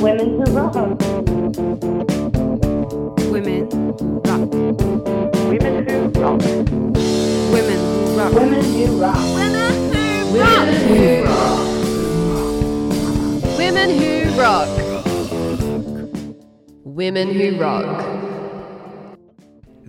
Women who rock. Women rock. Women who rock. Women who rock. Women who rock. Women who rock. Women who rock.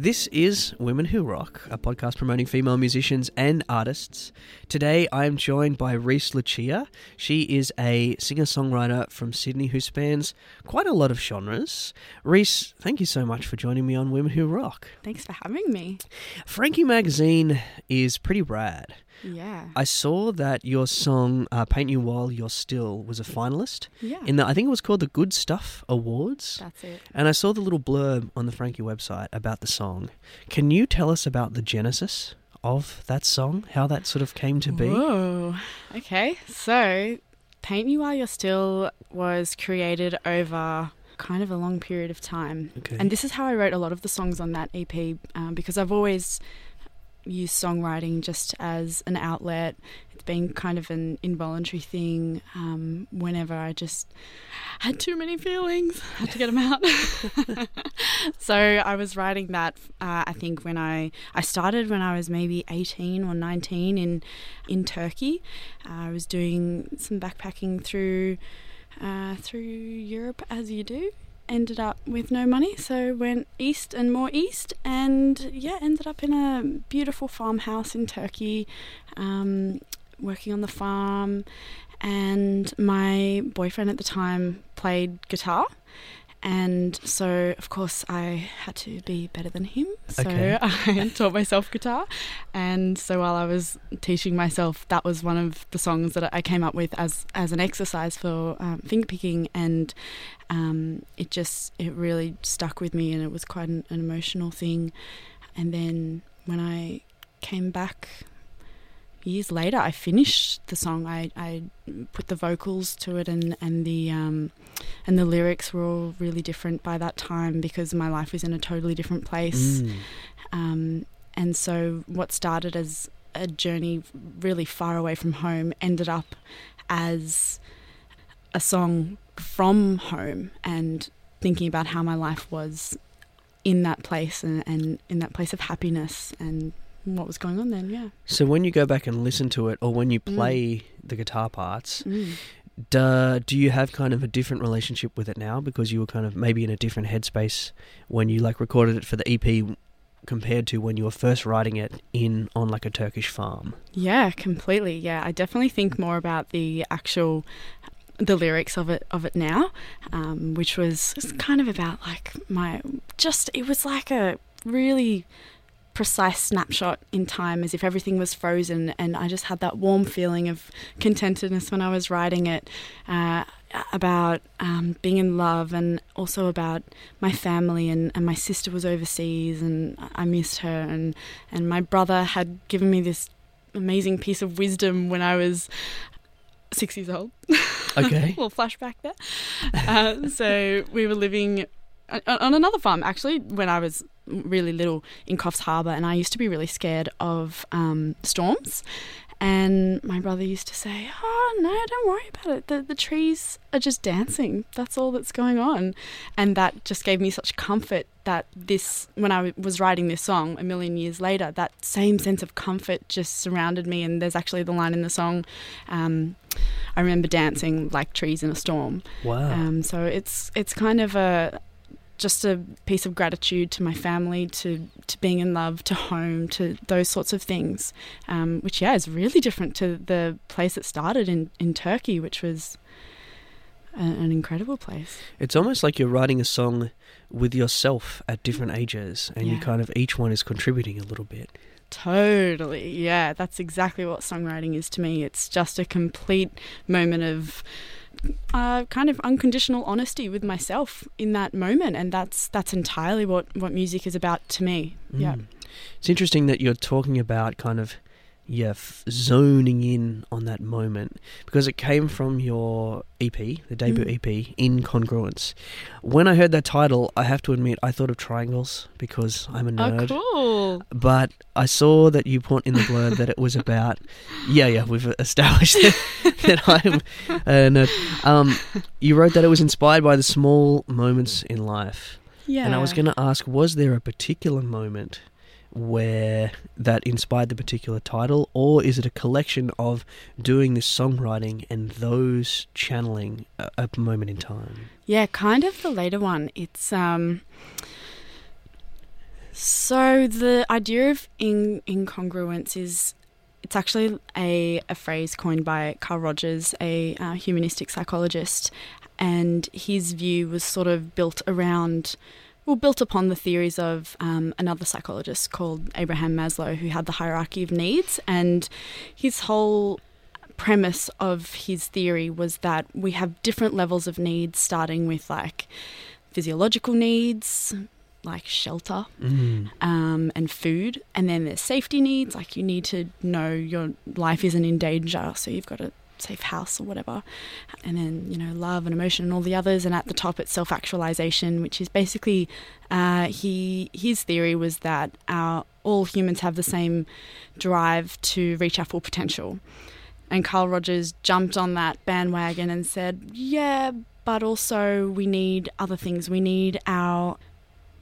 This is Women Who Rock, a podcast promoting female musicians and artists. Today I am joined by Reese Lucia. She is a singer songwriter from Sydney who spans quite a lot of genres. Reese, thank you so much for joining me on Women Who Rock. Thanks for having me. Frankie Magazine is pretty rad. Yeah. I saw that your song uh, "Paint You While You're Still" was a finalist yeah. in the I think it was called the Good Stuff Awards. That's it. And I saw the little blurb on the Frankie website about the song. Can you tell us about the genesis of that song? How that sort of came to be? Whoa. Okay. So, Paint You While You're Still was created over kind of a long period of time. Okay. And this is how I wrote a lot of the songs on that EP um, because I've always used songwriting just as an outlet. It's been kind of an involuntary thing um, whenever I just had too many feelings, had to get them out. so I was writing that, uh, I think, when I, I started when I was maybe 18 or 19 in, in Turkey. Uh, I was doing some backpacking through, uh, through Europe as you do ended up with no money, so went east and more east, and yeah, ended up in a beautiful farmhouse in Turkey, um, working on the farm. And my boyfriend at the time played guitar. And so, of course, I had to be better than him. So Okay. I taught myself guitar. And so while I was teaching myself, that was one of the songs that I came up with as, as an exercise for um, finger picking. And um, it just, it really stuck with me and it was quite an, an emotional thing. And then when I came back years later, I finished the song. I, I put the vocals to it, and and the um, and the lyrics were all really different by that time because my life was in a totally different place. Mm. Um, and so, what started as a journey really far away from home ended up as a song from home and thinking about how my life was in that place and, and in that place of happiness and what was going on then, yeah. So when you go back and listen to it, or when you Mm. play the guitar parts, Mm. do, do you have kind of a different relationship with it now because you were kind of maybe in a different headspace when you like recorded it for the EP compared to when you were first writing it in on like a Turkish farm? Yeah, completely. Yeah, I definitely think more about the actual the lyrics of it of it now, um, which was kind of about like my just it was like a really precise snapshot in time as if everything was frozen and I just had that warm feeling of contentedness when I was writing it uh, about um, being in love and also about my family and, and my sister was overseas and I missed her and, and my brother had given me this amazing piece of wisdom when I was six years old. Okay. little flashback there. Uh, so we were living on on another farm actually when I was really little in Coffs Harbour, and I used to be really scared of um, storms. And my brother used to say, "Oh no, don't worry about it. The the trees are just dancing. That's all that's going on." And that just gave me such comfort that this, when I w- was writing this song a million years later, that same sense of comfort just surrounded me. And there's actually the line in the song, um, "I remember dancing like trees in a storm." Wow. Um, so it's it's kind of a just a piece of gratitude to my family, to to being in love, to home, to those sorts of things. Um, which yeah is really different to the place it started in in Turkey, which was a, an incredible place. It's almost like you're writing a song with yourself at different ages, and you kind of each one is contributing a little bit. Totally, yeah, that's exactly what songwriting is to me. It's just a complete moment of uh, kind of unconditional honesty with myself in that moment, and that's that's entirely what what music is about to me. Yeah. Mm. It's interesting that you're talking about kind of yeah, f- zoning in on that moment because it came from your EP, the debut Mm. EP, Incongruence. When I heard that title, I have to admit I thought of triangles because I'm a nerd. Oh, cool. But I saw that you put in the blurb that it was about. Yeah, yeah, we've established that, that I'm a nerd. Um, you wrote that it was inspired by the small moments in life. Yeah. And I was going to ask, was there a particular moment where that inspired the particular title, or is it a collection of doing this songwriting and those channeling a, a moment in time? Yeah, kind of the later one. It's um so the idea of in incongruence is it's actually a, a phrase coined by Carl Rogers, a uh, humanistic psychologist, and his view was sort of built around, well, built upon the theories of um, another psychologist called Abraham Maslow, who had the hierarchy of needs, and his whole premise of his theory was that we have different levels of needs, starting with like physiological needs, like shelter Mm. um, and food, and then there's safety needs, like you need to know your life isn't in danger, so you've got a safe house or whatever, and then you know love and emotion and all the others, and at the top it's self-actualization, which is basically uh, he his theory was that our all humans have the same drive to reach our full potential. And Carl Rogers jumped on that bandwagon and said, Yeah, but also we need other things. We need our.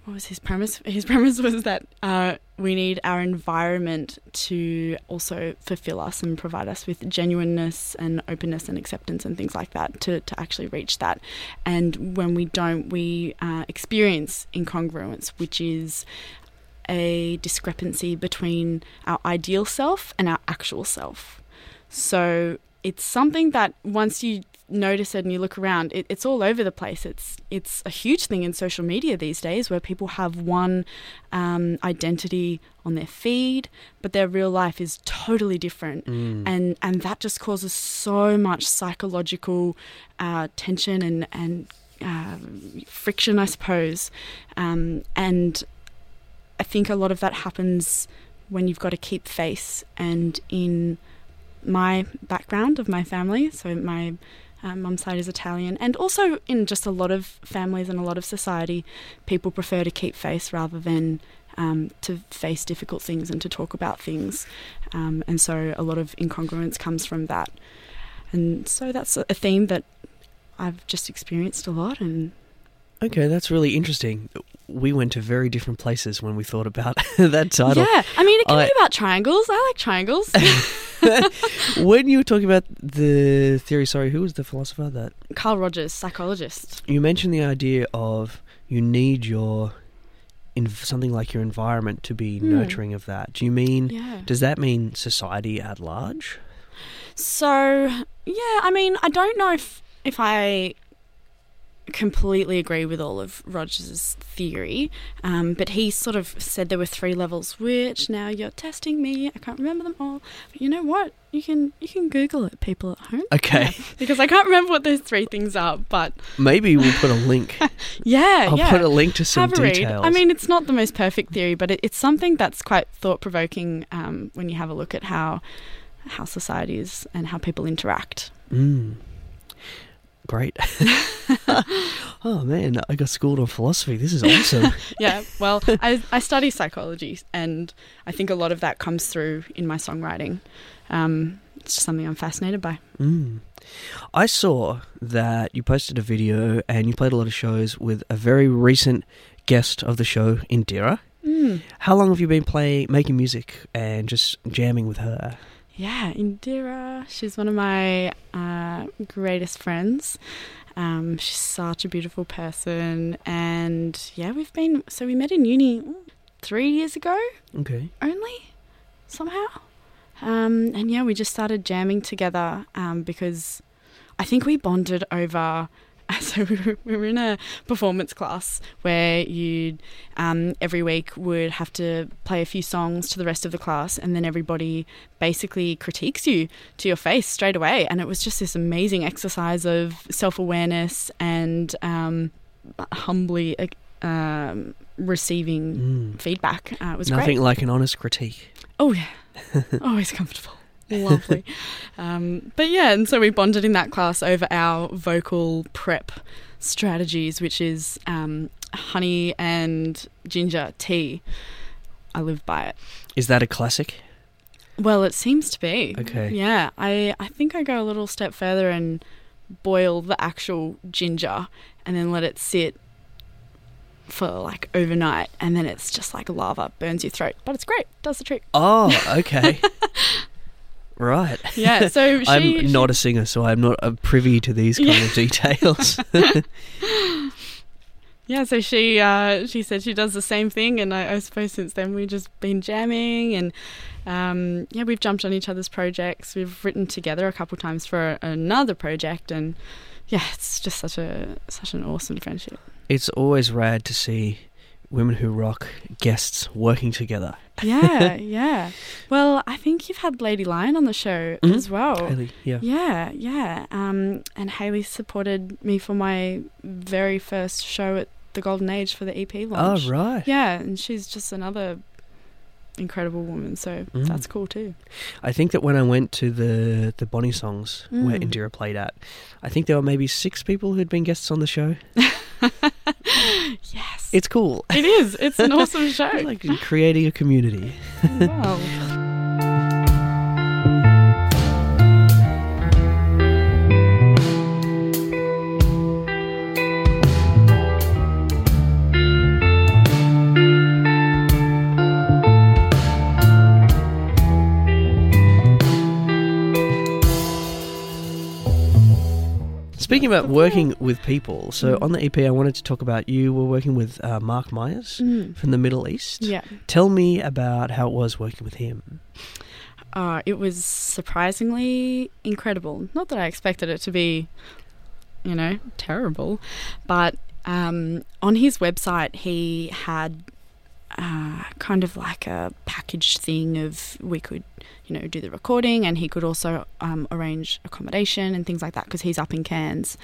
What was his premise? His premise was that uh, we need our environment to also fulfill us and provide us with genuineness and openness and acceptance and things like that to, to actually reach that. And when we don't, we uh, experience incongruence, which is a discrepancy between our ideal self and our actual self. So it's something that once you notice it and you look around, it, it's all over the place. It's it's a huge thing in social media these days where people have one um, identity on their feed, but their real life is totally different, Mm. and and that just causes so much psychological uh, tension and and uh, friction, I suppose, um, and I think a lot of that happens when you've got to keep face and in my background of my family. So my uh, mum's side is Italian, and also in just a lot of families and a lot of society, people prefer to keep face rather than um, to face difficult things and to talk about things. Um, and so a lot of incongruence comes from that. And so that's a theme that I've just experienced a lot, and Okay, that's really interesting. We went to very different places when we thought about that title. yeah, I mean, it can I- be about triangles. I like triangles. when you were talking about the theory, sorry, who was the philosopher that Carl Rogers, psychologist. you mentioned the idea of you need your in something like your environment to be Hmm. nurturing of that. Do you mean Yeah. does that mean society at large? So yeah, I mean, I don't know if if I completely agree with all of Rogers' theory, um, but he sort of said there were three levels. Which now you're testing me. I can't remember them all. But you know what? You can you can Google it, people at home. Okay, Because I can't remember what those three things are. But maybe we'll put a link. yeah, yeah. I'll yeah. put a link to some have details. I mean, it's not the most perfect theory, but it, it's something that's quite thought provoking um, when you have a look at how how society is and how people interact. Mm. Great. oh man, I got schooled on philosophy. This is awesome. Yeah, well, I, I study psychology, and I think a lot of that comes through in my songwriting. Um, it's just something I'm fascinated by. Mm. I saw that you posted a video and you played a lot of shows with a very recent guest of the show, Indira. Mm. How long have you been playing, making music, and just jamming with her? Yeah, Indira, she's one of my uh, greatest friends. Um, she's such a beautiful person, and yeah, we've been so we met in uni three years ago. Okay. only somehow. Um, and yeah, we just started jamming together um, because I think we bonded over. So we were, in a performance class where you um, every week would have to play a few songs to the rest of the class, and then everybody basically critiques you to your face straight away. And it was just this amazing exercise of self awareness and um, humbly um, receiving Mm. feedback. Uh, it was Nothing great. like an honest critique. Oh yeah, always comfortable. Lovely. Um, but yeah, and so we bonded in that class over our vocal prep strategies, which is um, honey and ginger tea. I live by it. Is that a classic? Well, it seems to be. Okay. Yeah, I, I think I go a little step further and boil the actual ginger and then let it sit for like overnight and then it's just like lava, burns your throat. But it's great, does the trick. Oh, okay. right. Yeah, so she, I'm she- not a singer, so I'm not uh, privy to these kind of details. Yeah, so she uh, she said she does the same thing, and I, I suppose since then we've just been jamming, and um, yeah, we've jumped on each other's projects. We've written together a couple times for another project, and yeah, it's just such a such an awesome friendship. it's always rad to see women who rock guests working together. Yeah, yeah. Well, I think you've had Lady Lion on the show Mhm. as well. Haley, yeah. Yeah, yeah. Um, and Haley supported me for my very first show at the Golden Age for the EP launch. Oh, right. Yeah, and she's just another incredible woman, so Mm. that's cool too. I think that when I went to the the Bonnie songs where Mm. Indira played at, I think there were maybe six people who'd been guests on the show. Yes. It's cool. it is. It's an awesome show. Like creating a community. wow. Speaking about working with people, so on the EP, I wanted to talk about you were working with uh, Mark Myers Mm. from the Middle East. Yeah. Tell me about how it was working with him. Uh, it was surprisingly incredible. Not that I expected it to be, you know, terrible, but um, on his website he had uh, kind of like a package thing of we could, you know, do the recording and he could also um, arrange accommodation and things like that because he's up in Cairns.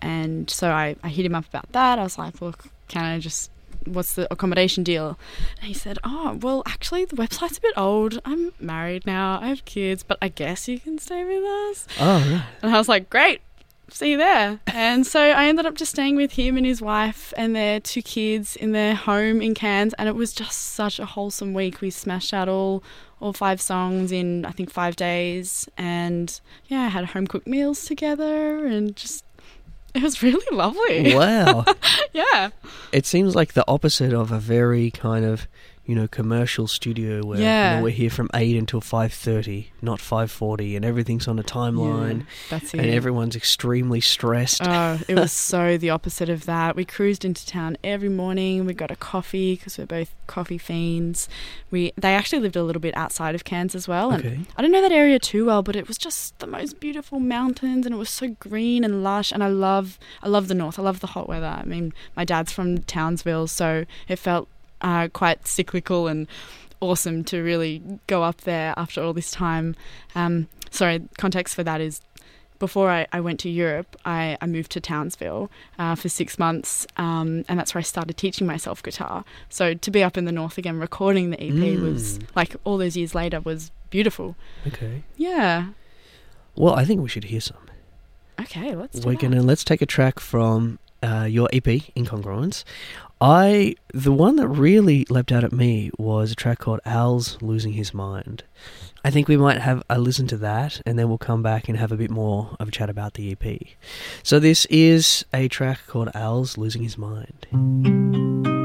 And so I, I hit him up about that. I was like, look, can I just what's the accommodation deal? And he said, Oh, well, actually, the website's a bit old. I'm married now. I have kids, but I guess you can stay with us. Oh, right. And I was like, Great. See you there. And so I ended up just staying with him and his wife and their two kids in their home in Cairns. And it was just such a wholesome week. We smashed out all, all five songs in, I think, five days. And yeah, I had home cooked meals together and just, it was really lovely. wow. yeah. It seems like the opposite of a very kind of, you know, commercial studio where you know, we're here from 8 until 5.30, not 5.40, and everything's on a timeline, Yeah, that's it. and everyone's extremely stressed. Oh, it was so the opposite of that. We cruised into town every morning. We got a coffee because we're both coffee fiends. We they actually lived a little bit outside of Cairns as well, and okay. I don't know that area too well, but it was just the most beautiful mountains, and it was so green and lush. And I love I love the north. I love the hot weather. I mean, my dad's from Townsville, so it felt uh, quite cyclical and awesome to really go up there after all this time. Um, sorry, context for that is before I, I went to Europe, I, I moved to Townsville uh, for six months, um, and that's where I started teaching myself guitar. So to be up in the north again, recording the EP was Mm. like all those years later was beautiful. Okay. Yeah. Well, I think we should hear some. Okay, let's do We're that. gonna let's take a track from uh, your EP, Incongruence. I the one that really leapt out at me was a track called Al's Losing His Mind. I think we might have uh, a listen to that, and then we'll come back and have a bit more of a chat about the EP. So this is a track called Al's Losing His Mind.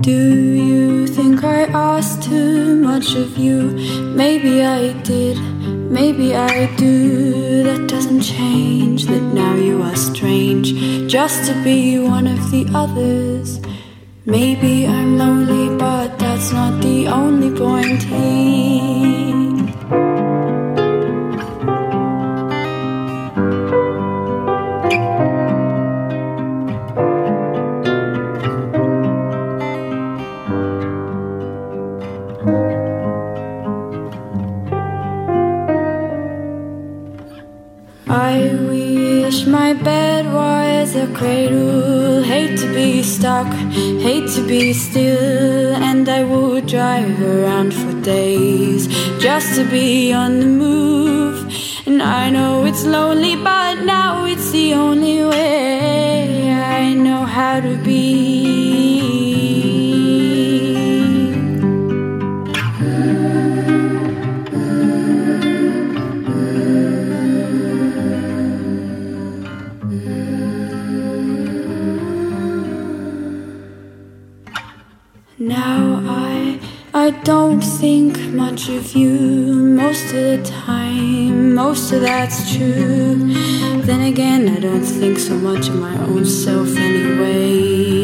Do you think I asked too much of you? Maybe I did, maybe I do. That doesn't change that now you are strange, just to be one of the others. Maybe I'm lonely, but that's not the only point here. Be on the move. And I know it's lonely, but now it's the only way I know how to be. Most of that's true. Then again, I don't think so much of my own self, anyways.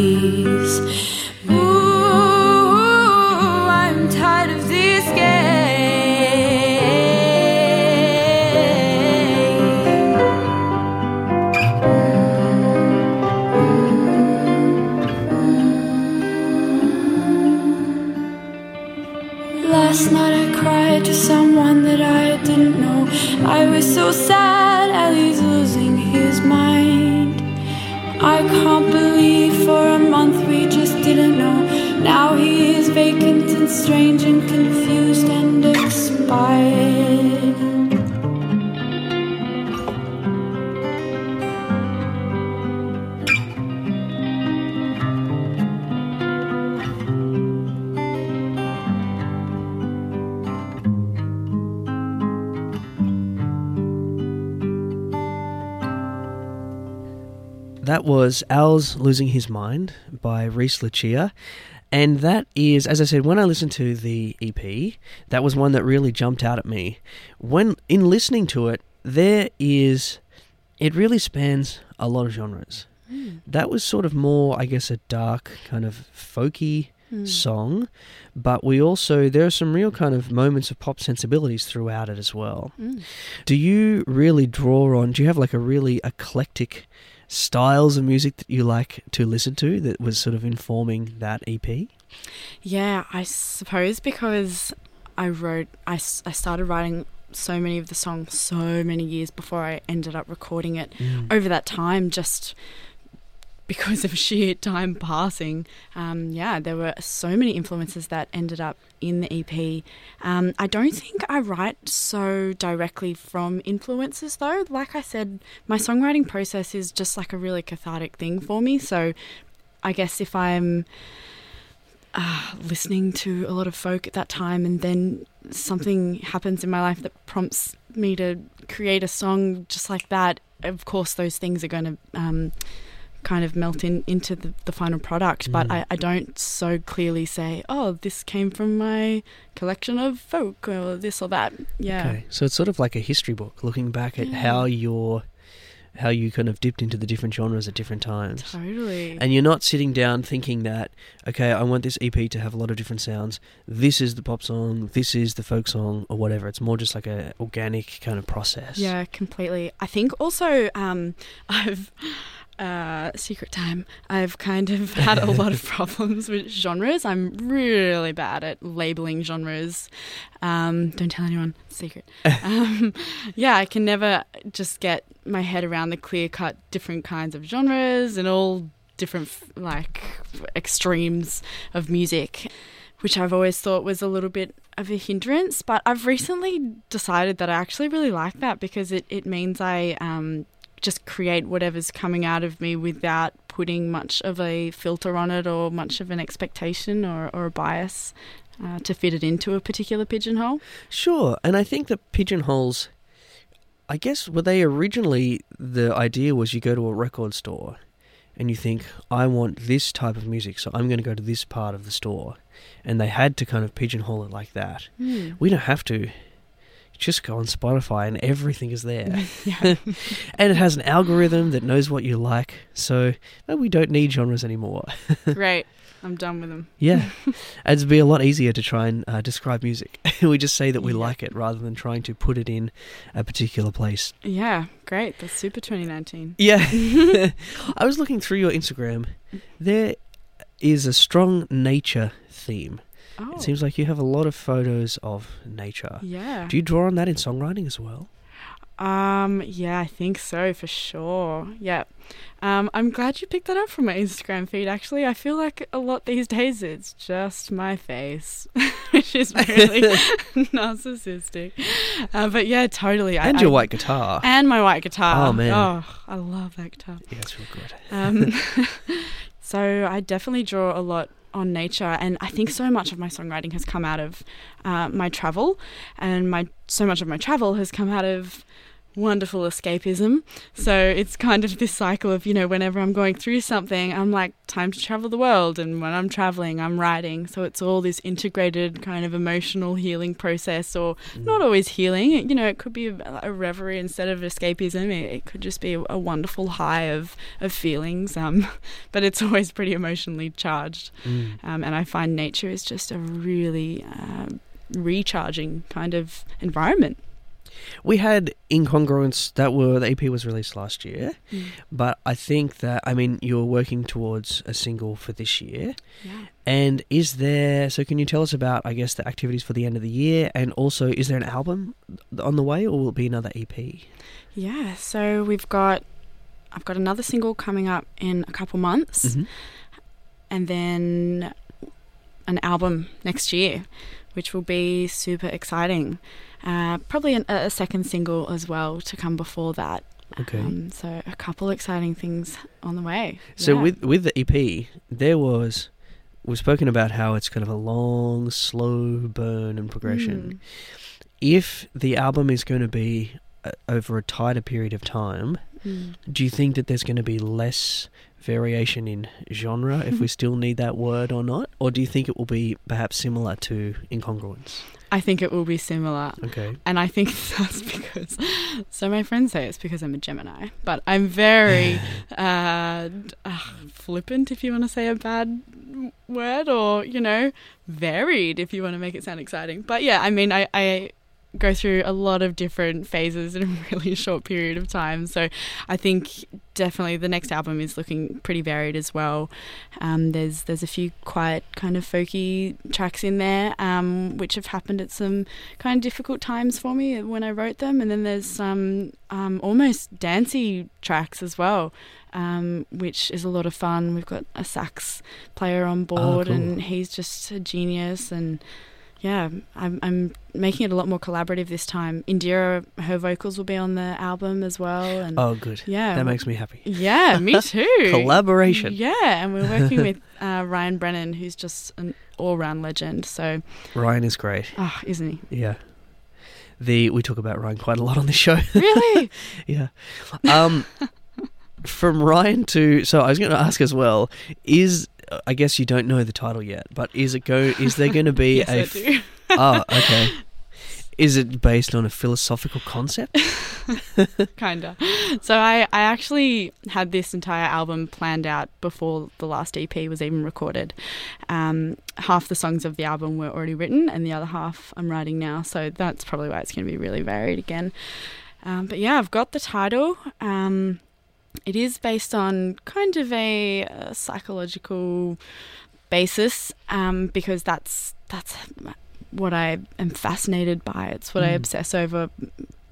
Was Al's Losing His Mind by Reese Lucia. And that is, as I said, when I listened to the EP, that was one that really jumped out at me. When in listening to it, there is, it really spans a lot of genres. Hmm. That was sort of more, I guess, a dark kind of folky hmm. song, but we also there are some real kind of moments of pop sensibilities throughout it as well. Hmm. Do you really draw on? Do you have like a really eclectic styles of music that you like to listen to that was sort of informing that EP? Yeah, I suppose because I wrote, I, I started writing so many of the songs so many years before I ended up recording it. Mm. Over that time, just because of sheer time passing, um, yeah, there were so many influences that ended up in the EP. Um, I don't think I write so directly from influences though. Like I said, my songwriting process is just like a really cathartic thing for me. So I guess if I'm uh, listening to a lot of folk at that time and then something happens in my life that prompts me to create a song just like that, of course, those things are going to um, kind of melt in into the, the final product. But Mm. I, I don't so clearly say, oh, this came from my collection of folk or this or that. Yeah. Okay, so it's sort of like a history book, looking back at Yeah. how your how you kind of dipped into the different genres at different times. Totally. And you're not sitting down thinking that, okay, I want this EP to have a lot of different sounds. This is the pop song, this is the folk song, or whatever. It's more just like a organic kind of process. Yeah, completely. I think also um, I've uh, secret time. I've kind of had a lot of problems with genres. I'm really bad at labeling genres. Um, don't tell anyone. Secret. Um, yeah, I can never just get my head around the clear cut different kinds of genres and all different like extremes of music which I've always thought was a little bit of a hindrance. But I've recently decided that I actually really like that because it, it means I um, just create whatever's coming out of me without putting much of a filter on it or much of an expectation or, or a bias uh, to fit it into a particular pigeonhole. Sure, and I think that pigeonholes, I guess, were they originally the idea was you go to a record store and you think, I want this type of music, so I'm going to go to this part of the store. And they had to kind of pigeonhole it like that. We don't have to. Just go on Spotify and everything is there. And it has an algorithm that knows what you like, so we don't need genres anymore. Great. I'm done with them. Yeah, it'd be a lot easier to try and uh, describe music. we just say that we like it rather than trying to put it in a particular place. Yeah, great. That's super 2019. Yeah, I was looking through your Instagram. There is a strong nature theme. Oh, It seems like you have a lot of photos of nature. yeah. Do you draw on that in songwriting as well? Um, yeah, I think so for sure. Yeah. Um, I'm glad you picked that up from my Instagram feed. Actually, I feel like a lot these days it's just my face, which is really narcissistic. Uh, but yeah, totally. I- And your I- white guitar. and my white guitar. Oh, man. Oh, I love that guitar. yeah, it's real good. Um, so I definitely draw a lot on nature, and I think so much of my songwriting has come out of uh, my travel, and my so much of my travel has come out of wonderful escapism. So it's kind of this cycle of you know whenever I'm going through something, I'm like time to travel the world, and when I'm traveling, I'm writing. So it's all this integrated kind of emotional healing process, or not always healing. You know, it could be a, reverie instead of escapism. It, could just be a, a wonderful high of of feelings. Um, but it's always pretty emotionally charged. Mm. Um, and I find nature is just a really uh, recharging kind of environment. We had Incongruence that were the EP was released last year, but I think that I mean you're working towards a single for this year. Yeah. And is there so can you tell us about I guess the activities for the end of the year and also is there an album on the way or will it be another EP? Yeah. So we've got. I've got another single coming up in a couple months, Mhm. and then an album next year, which will be super exciting. Uh, probably an, a second single as well to come before that. Okay. Um, so a couple exciting things on the way. So Yeah. with with the EP, there was we've spoken about how it's kind of a long, slow burn and progression. Mm. If the album is going to be uh, over a tighter period of time, Mm. do you think that there's going to be less variation in genre if we still need that word or not, or do you think it will be perhaps similar to incongruence? I think it will be similar. Okay. And I think that's because, so my friends say it's because I'm a Gemini, but I'm very uh, uh, flippant, if you want to say a bad word, or, you know, varied, if you want to make it sound exciting. But yeah, I mean, I, I go through a lot of different phases in a really short period of time. So I think definitely the next album is looking pretty varied as well. Um, there's there's a few quiet kind of folky tracks in there, um, which have happened at some kind of difficult times for me when I wrote them, and then there's some um, almost dancey tracks as well, um, which is a lot of fun. We've got a sax player on board, cool. and he's just a genius and. Yeah, I'm, I'm making it a lot more collaborative this time. Indira, her vocals will be on the album as well, and Oh, good. yeah, That makes me happy. yeah, me too. Collaboration. Yeah, and we're working with uh, Ryan Brennan, who's just an all-round legend. So, Ryan is great. ah, isn't he? Yeah. The we talk about Ryan quite a lot on the show. Really? yeah. Um, from Ryan to so I was going to ask as well is I guess you don't know the title yet, but is it go? Is there going to be yes, a? I f- do. oh, okay. Is it based on a philosophical concept? Kinda. So I, I actually had this entire album planned out before the last EP was even recorded. Um, half the songs of the album were already written, and the other half I'm writing now. So that's probably why it's going to be really varied again. Um, but yeah, I've got the title. Um, it is based on kind of a, uh psychological basis um, because that's that's what I am fascinated by. It's what I Mm. obsess over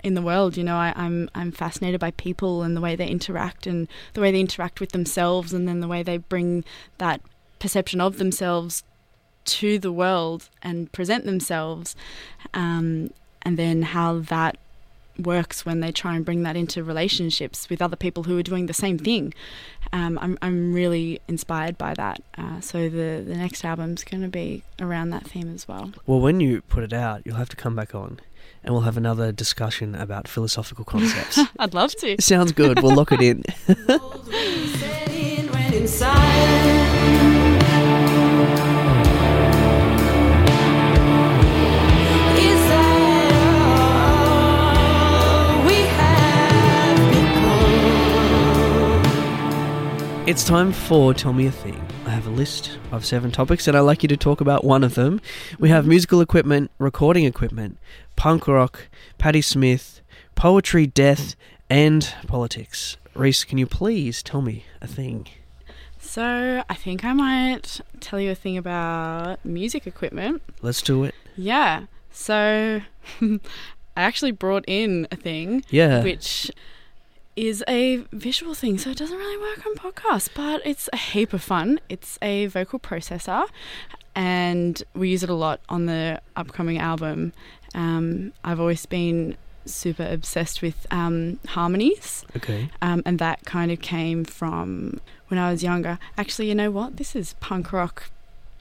in the world. You know, I, I'm I'm fascinated by people and the way they interact and the way they interact with themselves, and then the way they bring that perception of themselves to the world and present themselves, um, and then how that works when they try and bring that into relationships with other people who are doing the same thing. Um, I'm I'm really inspired by that. Uh, so the the next album's going to be around that theme as well. Well, when you put it out, you'll have to come back on, and we'll have another discussion about philosophical concepts. I'd love to. Sounds good. We'll lock it in. It's time for Tell Me a Thing. I have a list of seven topics and I'd like you to talk about one of them. We have musical equipment, recording equipment, punk rock, Patti Smith, poetry, death, and politics. Reese, can you please tell me a thing? So I think I might tell you a thing about music equipment. Let's do it. Yeah. So I actually brought in a thing Yeah. which is a visual thing, so it doesn't really work on podcasts, but it's a heap of fun. It's a vocal processor, and we use it a lot on the upcoming album. Um, I've always been super obsessed with um, harmonies, Okay. um, and that kind of came from when I was younger. Actually, you know what? This is punk rock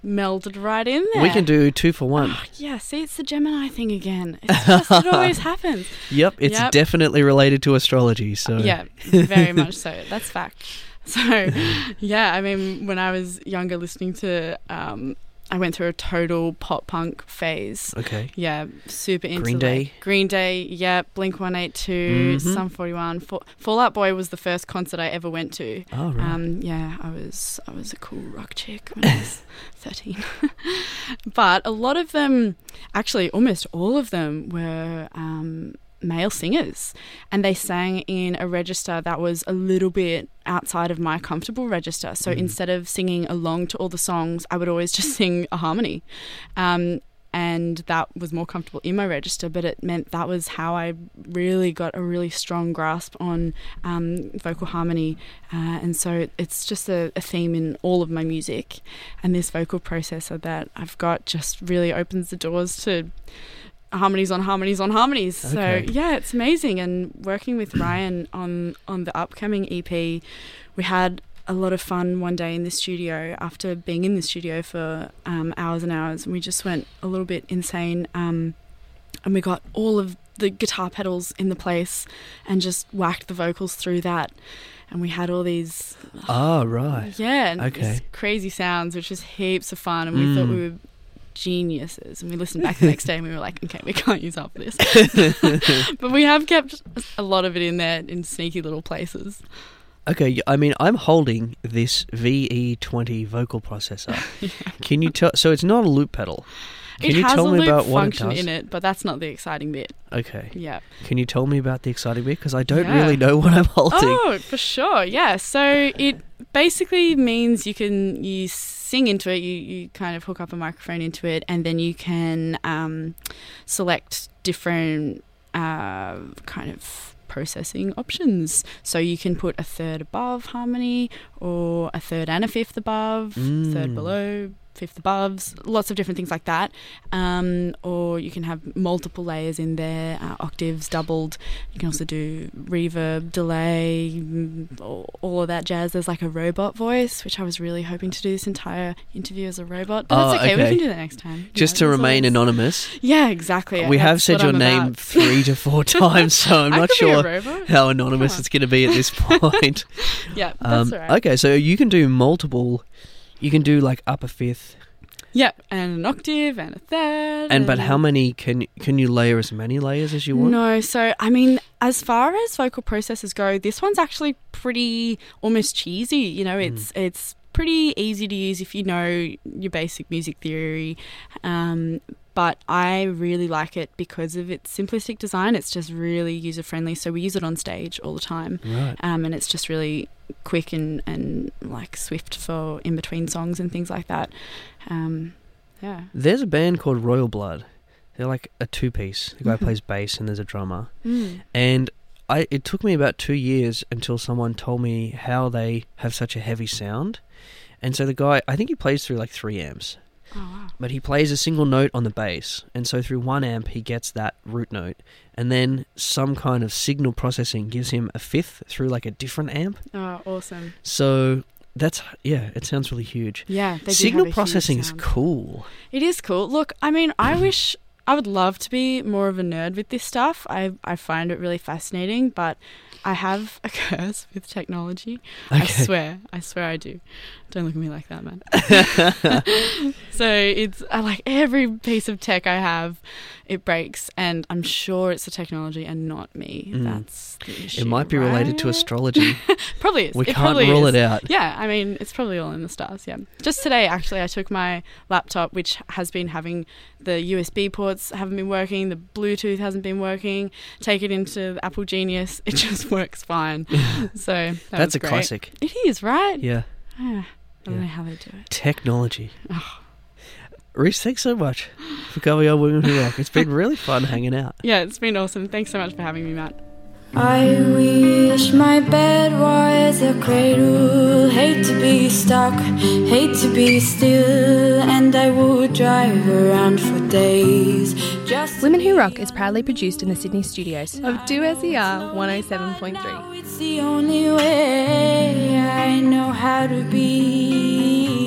melded right in there. We can do two for one. Oh, yeah, see, it's the Gemini thing again. It's just, it always happens. Yep, it's Yep. definitely related to astrology. So Yeah, very much so. That's fact. So, yeah, I mean, when I was younger, listening to, um, I went through a total pop punk phase. Okay. Yeah, super into Green like, Day? Green Day, yeah, Blink One Eight Two, Mhm. Sum Forty One. Fallout Boy was the first concert I ever went to. Oh right. Um, yeah, I was I was a cool rock chick when I was thirteen. but a lot of them, actually, almost all of them were um, male singers, and they sang in a register that was a little bit outside of my comfortable register. So Mhm. instead of singing along to all the songs, I would always just sing a harmony. Um, and that was more comfortable in my register, but it meant that was how I really got a really strong grasp on um, vocal harmony. Uh, and so it's just a, a theme in all of my music. And this vocal processor that I've got just really opens the doors to harmonies on harmonies on harmonies. Okay. So yeah, it's amazing. And working with Ryan on on the upcoming EP, we had a lot of fun one day in the studio after being in the studio for um, hours and hours, and we just went a little bit insane. Um, and we got all of the guitar pedals in the place and just whacked the vocals through that. And we had all these oh right. yeah, and Okay. these crazy sounds, which was heaps of fun, and we thought Mm. we were geniuses. And we listened back the next day, and we were like, okay, we can't use up this, but we have kept a lot of it in there in sneaky little places. Okay, I mean, I'm holding this VE20 vocal processor. Can you tell? So it's not a loop pedal. Can it you has tell a me loop about what it function does? in it, but that's not the exciting bit. Okay. Yeah. Can you tell me about the exciting bit? Because I don't Yeah. really know what I'm holding. Oh, for sure. Yeah. So it basically means you can you sing into it. You you kind of hook up a microphone into it, and then you can um, select different uh, kind of processing options. So you can put a third above harmony, or a third and a fifth above, Mm. third below. Fifth above, lots of different things like that, um, or you can have multiple layers in there, uh, octaves doubled. You can also do reverb, delay, mm, all, of that jazz. There's like a robot voice, which I was really hoping to do this entire interview as a robot, but Oh, that's okay. We can do that next time. You Just know, to remain always- anonymous, Yeah, exactly. we have said your I'm name about. three to four times, so I'm not could be a sure how anonymous it's going to be at this point. Yeah, that's um, all right. Okay, so you can do multiple. You can do like upper fifth, Yep, and an octave and a third. and but how many can can you layer as many layers as you want? No, so I mean, as far as vocal processors go, this one's actually pretty almost cheesy. You know, it's Mm. it's pretty easy to use if you know your basic music theory. Um, but I really like it because of its simplistic design. It's just really user friendly. So we use it on stage all the time. Right. Um, and it's just really quick and, and like swift for in between songs and things like that. Um, yeah. There's a band called Royal Blood. They're like a two piece. The guy Mhm. plays bass and there's a drummer. Mm. And I it took me about two years until someone told me how they have such a heavy sound. And so the guy I think he plays through like three amps. Oh, wow. But he plays a single note on the bass, and so through one amp he gets that root note, and then some kind of signal processing gives him a fifth through like a different amp. Oh, awesome. So that's yeah, it sounds really huge. Yeah. They Signal processing is cool. It is cool. Look, I mean, I wish I would love to be more of a nerd with this stuff. I I find it really fascinating, but I have a curse with technology. I swear, I swear I do. Don't look at me like that, man. so it's I like every piece of tech I have, it breaks, and I'm sure it's the technology and not me. Mm. That's the issue. It might be related to astrology. Probably is. we it can't rule is. it out. Yeah, I mean, it's probably all in the stars. Yeah. Just today, actually, I took my laptop, which has been having the USB ports haven't been working, the Bluetooth hasn't been working. Take it into the Apple Genius, it just works fine. So that That's a great. classic. It is right. Yeah. Ah, I don't Yeah. know how they do it. Technology. Oh. Reese, thanks so much for coming on Women Who Rock. It's been really fun hanging out. Yeah, it's been awesome. Thanks so much for having me, Matt. I wish my bed was a cradle. Hate to be stuck, hate to be still, and I would drive around for days. Just Women Who Rock is proudly produced in the Sydney studios of 2SER 107.3. It's the only way I know how to be